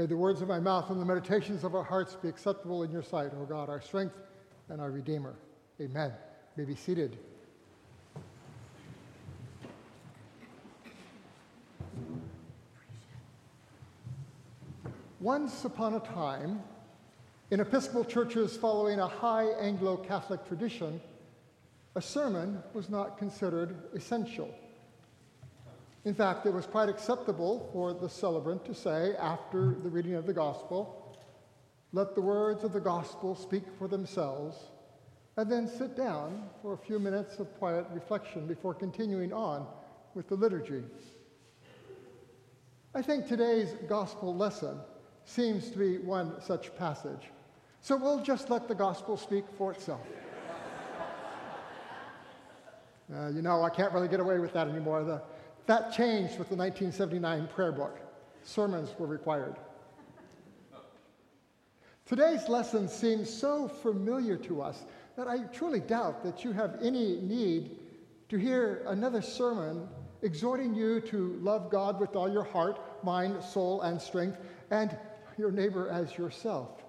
May the words of my mouth and the meditations of our hearts be acceptable in your sight, O God, our strength and our Redeemer. Amen. You may be seated. Once upon a time, in Episcopal churches following a high Anglo Catholic tradition, a sermon was not considered essential. In fact, it was quite acceptable for the celebrant to say, after the reading of the gospel, let the words of the gospel speak for themselves, and then sit down for a few minutes of quiet reflection before continuing on with the liturgy. I think today's gospel lesson seems to be one such passage. So we'll just let the gospel speak for itself. Uh, you know, I can't really get away with that anymore. The, that changed with the 1979 prayer book. Sermons were required. Today's lesson seems so familiar to us that I truly doubt that you have any need to hear another sermon exhorting you to love God with all your heart, mind, soul, and strength, and your neighbor as yourself.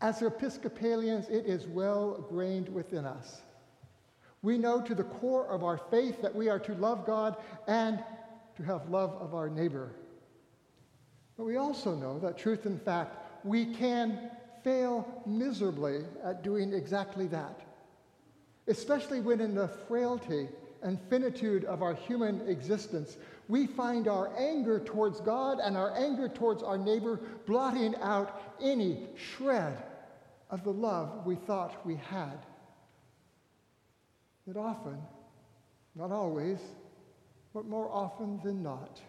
As Episcopalians, it is well grained within us we know to the core of our faith that we are to love God and to have love of our neighbor. But we also know that truth in fact, we can fail miserably at doing exactly that, especially when in the frailty and finitude of our human existence, we find our anger towards God and our anger towards our neighbor blotting out any shred of the love we thought we had that often, not always, but more often than not,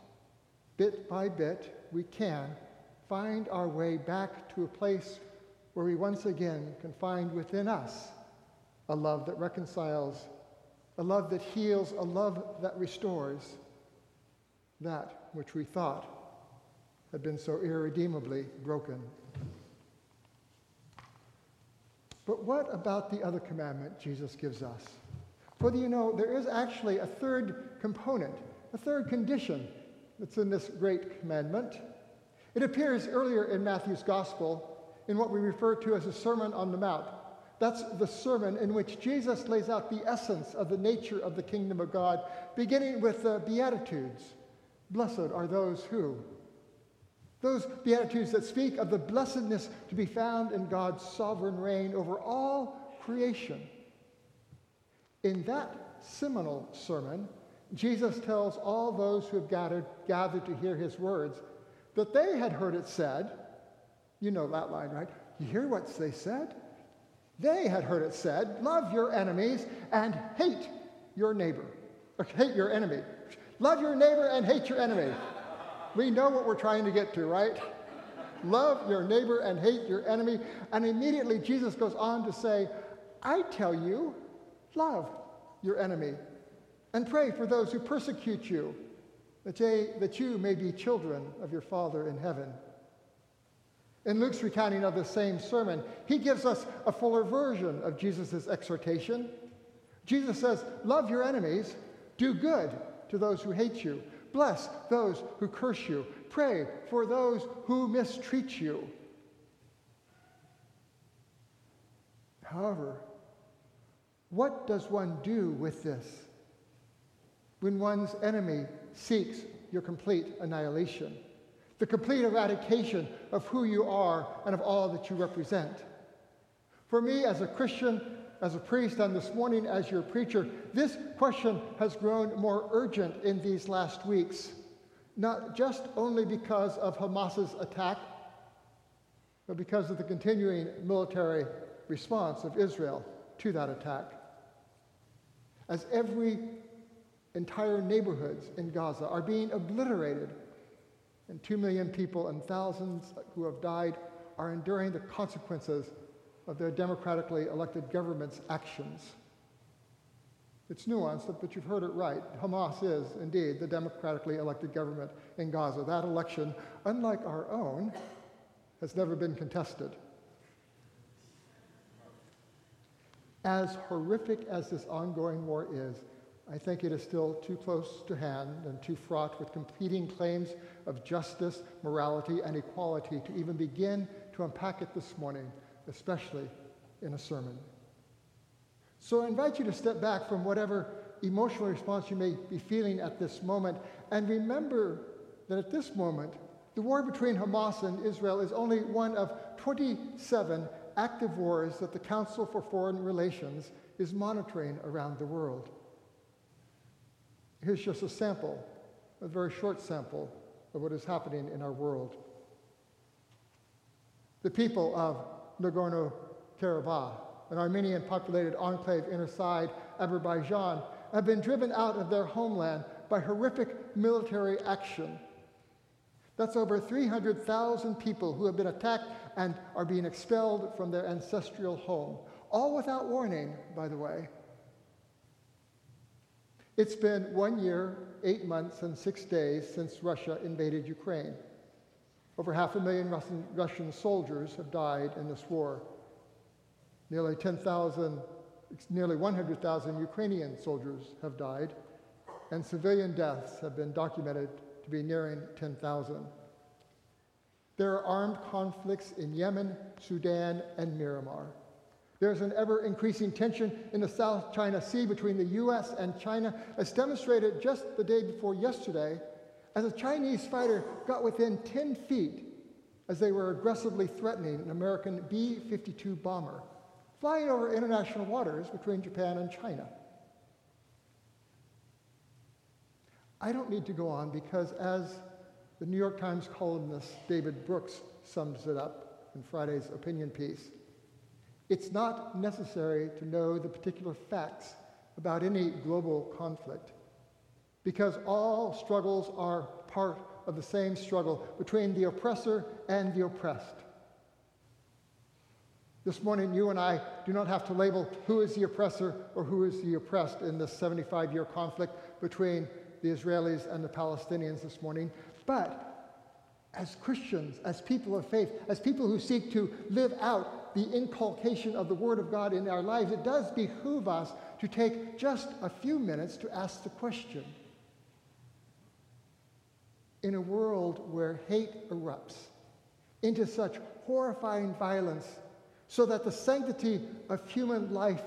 bit by bit, we can find our way back to a place where we once again can find within us a love that reconciles, a love that heals, a love that restores that which we thought had been so irredeemably broken. But what about the other commandment Jesus gives us? Whether you know there is actually a third component, a third condition that's in this great commandment. It appears earlier in Matthew's gospel in what we refer to as the Sermon on the Mount. That's the sermon in which Jesus lays out the essence of the nature of the kingdom of God, beginning with the Beatitudes. Blessed are those who. Those Beatitudes that speak of the blessedness to be found in God's sovereign reign over all creation. In that seminal sermon, Jesus tells all those who have gathered, gathered to hear his words that they had heard it said. You know that line, right? You hear what they said? They had heard it said, love your enemies and hate your neighbor. Or hate your enemy. Love your neighbor and hate your enemy. We know what we're trying to get to, right? Love your neighbor and hate your enemy. And immediately Jesus goes on to say, I tell you, Love your enemy and pray for those who persecute you, that, that you may be children of your Father in heaven. In Luke's recounting of the same sermon, he gives us a fuller version of Jesus' exhortation. Jesus says, Love your enemies, do good to those who hate you, bless those who curse you, pray for those who mistreat you. However, what does one do with this when one's enemy seeks your complete annihilation, the complete eradication of who you are and of all that you represent? For me, as a Christian, as a priest, and this morning as your preacher, this question has grown more urgent in these last weeks, not just only because of Hamas's attack, but because of the continuing military response of Israel to that attack as every entire neighborhoods in Gaza are being obliterated, and two million people and thousands who have died are enduring the consequences of their democratically elected government's actions. It's nuanced, but you've heard it right. Hamas is indeed the democratically elected government in Gaza. That election, unlike our own, has never been contested. As horrific as this ongoing war is, I think it is still too close to hand and too fraught with competing claims of justice, morality, and equality to even begin to unpack it this morning, especially in a sermon. So I invite you to step back from whatever emotional response you may be feeling at this moment and remember that at this moment, the war between Hamas and Israel is only one of 27 active wars that the Council for Foreign Relations is monitoring around the world. Here's just a sample, a very short sample of what is happening in our world. The people of Nagorno Karabakh, an Armenian populated enclave inside Azerbaijan, have been driven out of their homeland by horrific military action. That's over 300,000 people who have been attacked and are being expelled from their ancestral home, all without warning, by the way. It's been one year, eight months, and six days since Russia invaded Ukraine. Over half a million Russian, Russian soldiers have died in this war. Nearly 10,000, nearly 100,000 Ukrainian soldiers have died, and civilian deaths have been documented to be nearing 10,000. There are armed conflicts in Yemen, Sudan, and Myanmar. There's an ever increasing tension in the South China Sea between the US and China, as demonstrated just the day before yesterday, as a Chinese fighter got within 10 feet as they were aggressively threatening an American B 52 bomber flying over international waters between Japan and China. I don't need to go on because, as the New York Times columnist David Brooks sums it up in Friday's opinion piece, it's not necessary to know the particular facts about any global conflict because all struggles are part of the same struggle between the oppressor and the oppressed. This morning, you and I do not have to label who is the oppressor or who is the oppressed in this 75 year conflict between the Israelis and the Palestinians this morning. But as Christians, as people of faith, as people who seek to live out the inculcation of the Word of God in our lives, it does behoove us to take just a few minutes to ask the question In a world where hate erupts into such horrifying violence, so that the sanctity of human life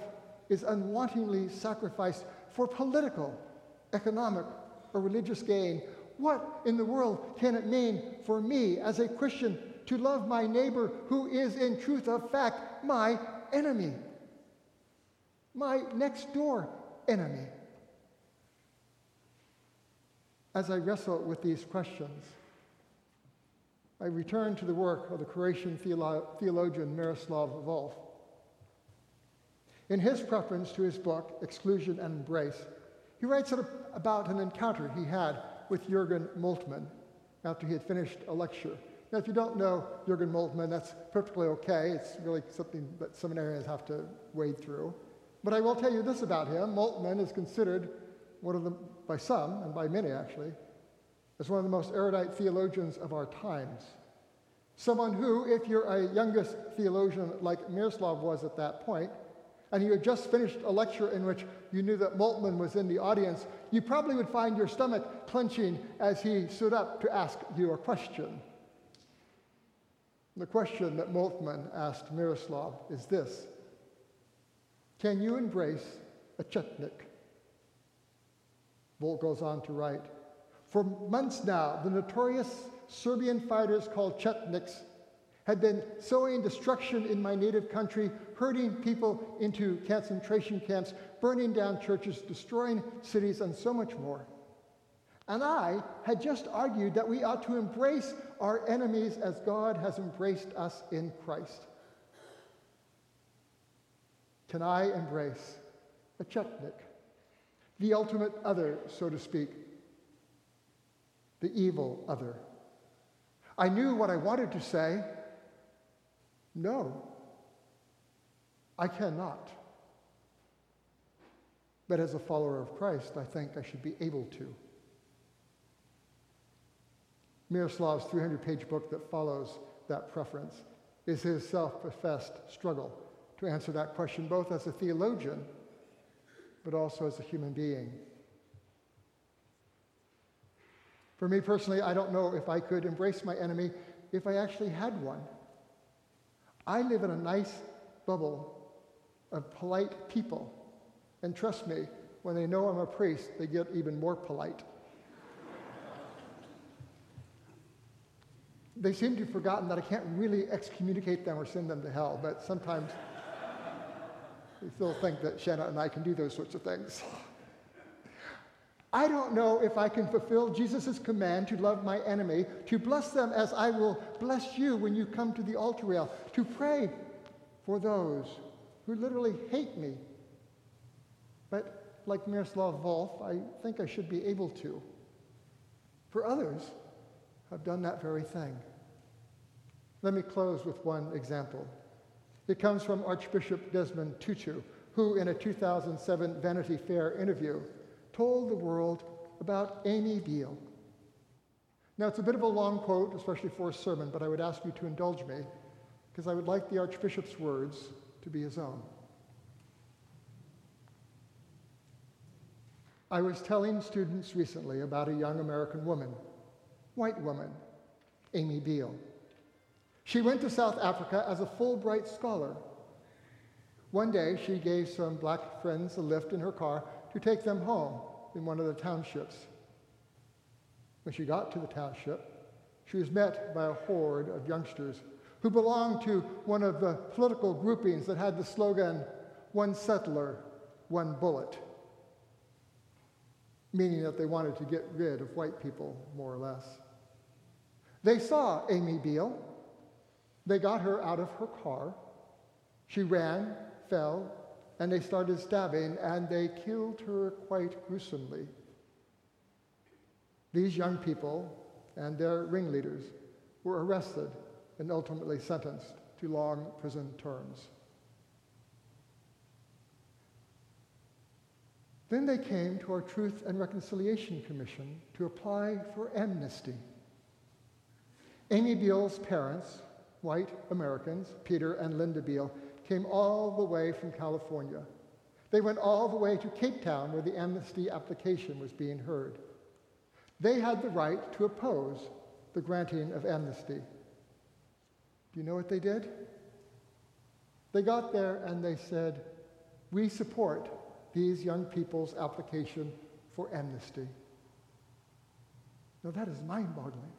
is unwantingly sacrificed for political, economic, or religious gain, what in the world can it mean for me as a Christian to love my neighbor who is, in truth of fact, my enemy, my next door enemy. As I wrestle with these questions, I return to the work of the Croatian theolo- theologian Miroslav Volf. In his preface to his book, Exclusion and Embrace, he writes about an encounter he had with Jurgen Moltmann after he had finished a lecture now, if you don't know Jurgen Moltmann, that's perfectly okay. It's really something that seminarians have to wade through. But I will tell you this about him. Moltmann is considered one of the, by some, and by many actually, as one of the most erudite theologians of our times. Someone who, if you're a youngest theologian like Miroslav was at that point, and you had just finished a lecture in which you knew that Moltmann was in the audience, you probably would find your stomach clenching as he stood up to ask you a question. The question that Moltmann asked Miroslav is this Can you embrace a chetnik? Volf goes on to write For months now, the notorious Serbian fighters called chetniks had been sowing destruction in my native country, herding people into concentration camps, burning down churches, destroying cities, and so much more. And I had just argued that we ought to embrace our enemies as God has embraced us in Christ. Can I embrace a chetnik, the ultimate other, so to speak, the evil other? I knew what I wanted to say. No, I cannot. But as a follower of Christ, I think I should be able to. Miroslav's 300 page book that follows that preference is his self professed struggle to answer that question, both as a theologian, but also as a human being. For me personally, I don't know if I could embrace my enemy if I actually had one. I live in a nice bubble of polite people. And trust me, when they know I'm a priest, they get even more polite. they seem to have forgotten that I can't really excommunicate them or send them to hell, but sometimes they still think that Shanna and I can do those sorts of things. I don't know if I can fulfill Jesus' command to love my enemy, to bless them as I will bless you when you come to the altar rail, to pray for those who literally hate me. But like Miroslav Volf, I think I should be able to. For others, I've done that very thing. Let me close with one example. It comes from Archbishop Desmond Tutu, who, in a 2007 Vanity Fair interview, told the world about Amy Biehl. Now, it's a bit of a long quote, especially for a sermon, but I would ask you to indulge me, because I would like the Archbishop's words to be his own. I was telling students recently about a young American woman, white woman, Amy Biehl. She went to South Africa as a Fulbright scholar. One day, she gave some black friends a lift in her car to take them home in one of the townships. When she got to the township, she was met by a horde of youngsters who belonged to one of the political groupings that had the slogan, One Settler, One Bullet, meaning that they wanted to get rid of white people, more or less. They saw Amy Biehl. They got her out of her car. She ran, fell, and they started stabbing, and they killed her quite gruesomely. These young people and their ringleaders were arrested and ultimately sentenced to long prison terms. Then they came to our Truth and Reconciliation Commission to apply for amnesty. Amy Biehl's parents, white Americans, Peter and Linda Biehl, came all the way from California. They went all the way to Cape Town where the amnesty application was being heard. They had the right to oppose the granting of amnesty. Do you know what they did? They got there and they said, We support these young people's application for amnesty. Now that is mind boggling.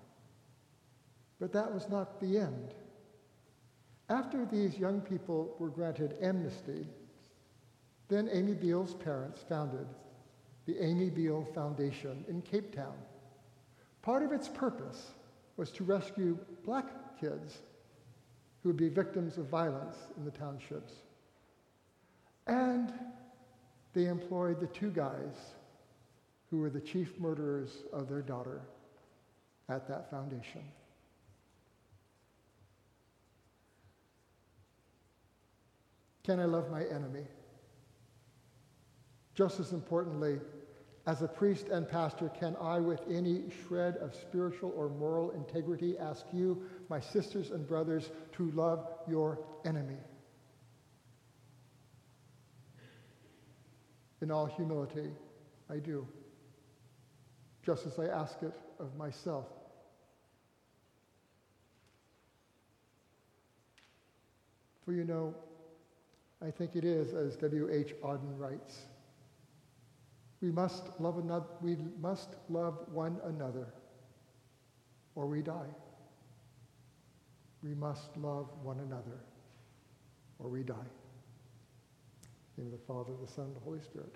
But that was not the end. After these young people were granted amnesty, then Amy Biehl's parents founded the Amy Biehl Foundation in Cape Town. Part of its purpose was to rescue black kids who would be victims of violence in the townships. And they employed the two guys who were the chief murderers of their daughter at that foundation. Can I love my enemy? Just as importantly, as a priest and pastor, can I, with any shred of spiritual or moral integrity, ask you, my sisters and brothers, to love your enemy? In all humility, I do, just as I ask it of myself. For you know, I think it is, as W.H. Auden writes. We must love another, we must love one another, or we die. We must love one another, or we die. In the Father, the Son, and the Holy Spirit.